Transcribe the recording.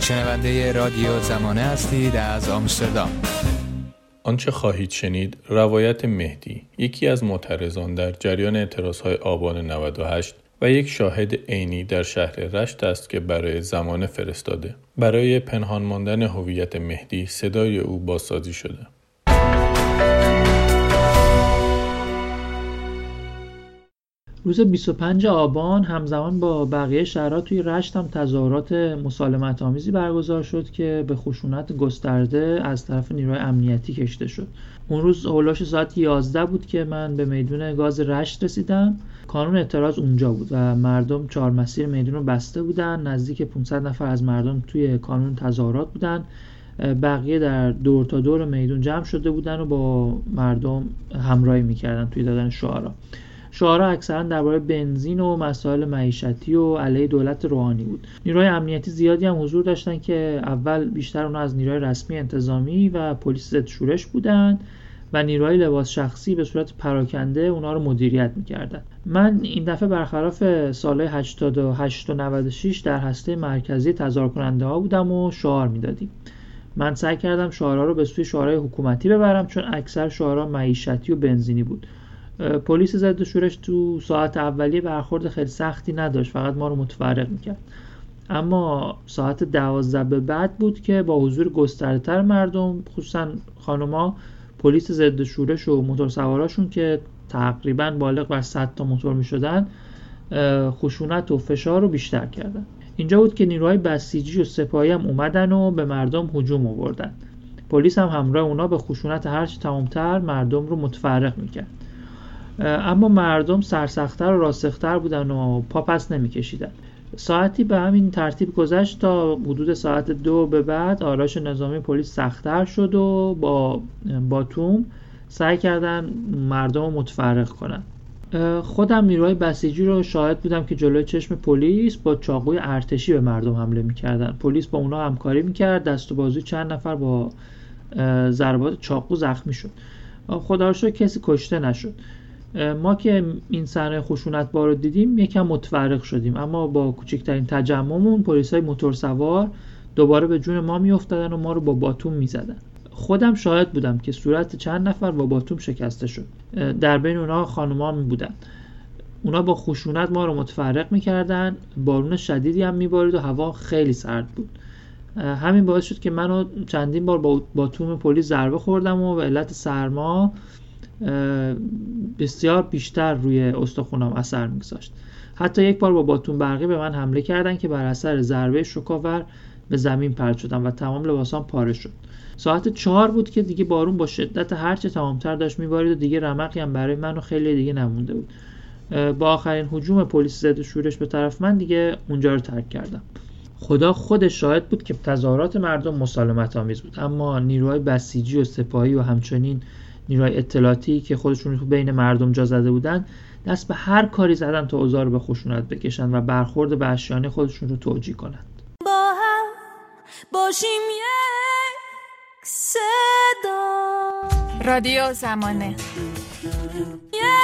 شنونده رادیو زمانه هستید از آمستردام. آنچه خواهید شنید روایت مهدی یکی از معترضان در جریان اعتراضهای آبان 98 و یک شاهد عینی در شهر رشت است که برای زمانه فرستاده. برای پنهان ماندن هویت مهدی صدای او بازسازی شده. روز 25 آبان همزمان با بقیه شهرها توی رشت هم تظاهرات مسالمت آمیزی برگزار شد که به خشونت گسترده از طرف نیروی امنیتی کشته شد. اون روز هولاش ساعت 11 بود که من به میدون گاز رشت رسیدم. کانون اعتراض اونجا بود و مردم چهار مسیر میدون رو بسته بودن. نزدیک 500 نفر از مردم توی کانون تظاهرات بودن. بقیه در دور تا دور میدون جمع شده بودن و با مردم همراهی می‌کردن توی دادن شعارا. شعارا اکثرا درباره بنزین و مسائل معیشتی و علیه دولت روحانی بود. نیروهای امنیتی زیادی هم حضور داشتن که اول بیشتر اونها از نیروهای رسمی انتظامی و پلیس ضد شورش بودن و نیروهای لباس شخصی به صورت پراکنده اونا رو مدیریت می‌کردن من این دفعه برخلاف سالهای 88 و 96 در هسته مرکزی تظاهر کننده ها بودم و شعار می‌دادیم. من سعی کردم شعارها رو به سوی شعارهای حکومتی ببرم چون اکثر شعارها معیشتی و بنزینی بود. پلیس ضد شورش تو ساعت اولیه برخورد خیلی سختی نداشت. فقط ما رو متفرق می‌کرد. اما ساعت دوازده به بعد بود که با حضور گسترده مردم خصوصا خانوما پلیس ضد شورش و موتور سواراشون که تقریبا بالغ بر 100 تا موتور می شدن خشونت و فشار رو بیشتر کردن. اینجا بود که نیروهای بسیجی و سپاهی هم اومدن و به مردم هجوم آوردن. پلیس هم همراه اونا به خشونت هرچی تمامتر مردم رو متفرق می‌کرد. اما مردم سرسختتر و راستختر بودن و پا پس نمیکشیدن. ساعتی به همین ترتیب گذشت تا حدود ساعت دو به بعد آراش نظامی پلیس سختتر شد و با باتوم سعی کردن مردم رو متفرق کنن. خودم نیروهای بسیجی رو شاهد بودم که جلوی چشم پلیس با چاقوی ارتشی به مردم حمله می‌کردن. پلیس با اونا همکاری می‌کرد دست و بازوی چند نفر با ضربات چاقو زخمی شد. خدا رو کسی کشته نشد. ما که این صحنه خشونت بار رو دیدیم یکم متفرق شدیم. اما با کوچکترین تجمعمون پلیسای موتور سوار دوباره به جون ما میافتادن و ما رو با باتوم می‌زدن. خودم شاهد بودم که صورت چند نفر با باتوم شکسته شد. در بین اونها خانوما می بودن. اونا با خشونت ما رو متفرق می‌کردن. بارون شدیدی هم میبارید و هوا خیلی سرد بود. همین باعث شد که منو چندین بار با باتوم پلیس ضربه خوردم و به علت سرما بسیار بیشتر روی استخونام اثر میگذاشت. حتی یک بار با باتون برقی به من حمله کردن که بر اثر ضربه شکاور به زمین پرت شدم و تمام لباسام پاره شد. ساعت چهار بود که دیگه بارون با شدت هرچه تمامتر داشت میبارید و دیگه رمقی هم برای من و خیلی دیگه نمونده بود. با آخرین حجوم پلیس ضد شورش به طرف من دیگه اونجا رو ترک کردم. خدا خودش شاهد بود که تظاهرات مردم مسالمت آمیز بود اما نیروهای بسیجی و سپاهی و همچنین نیروهای اطلاعاتی که خودشون رو بین مردم جا زده بودن دست به هر کاری زدن تا اوضاع رو به خشونت بکشن و برخورد به اشیانه خودشون رو توجیه کنند با هم باشیم یک صدا. رادیو زمانه. یک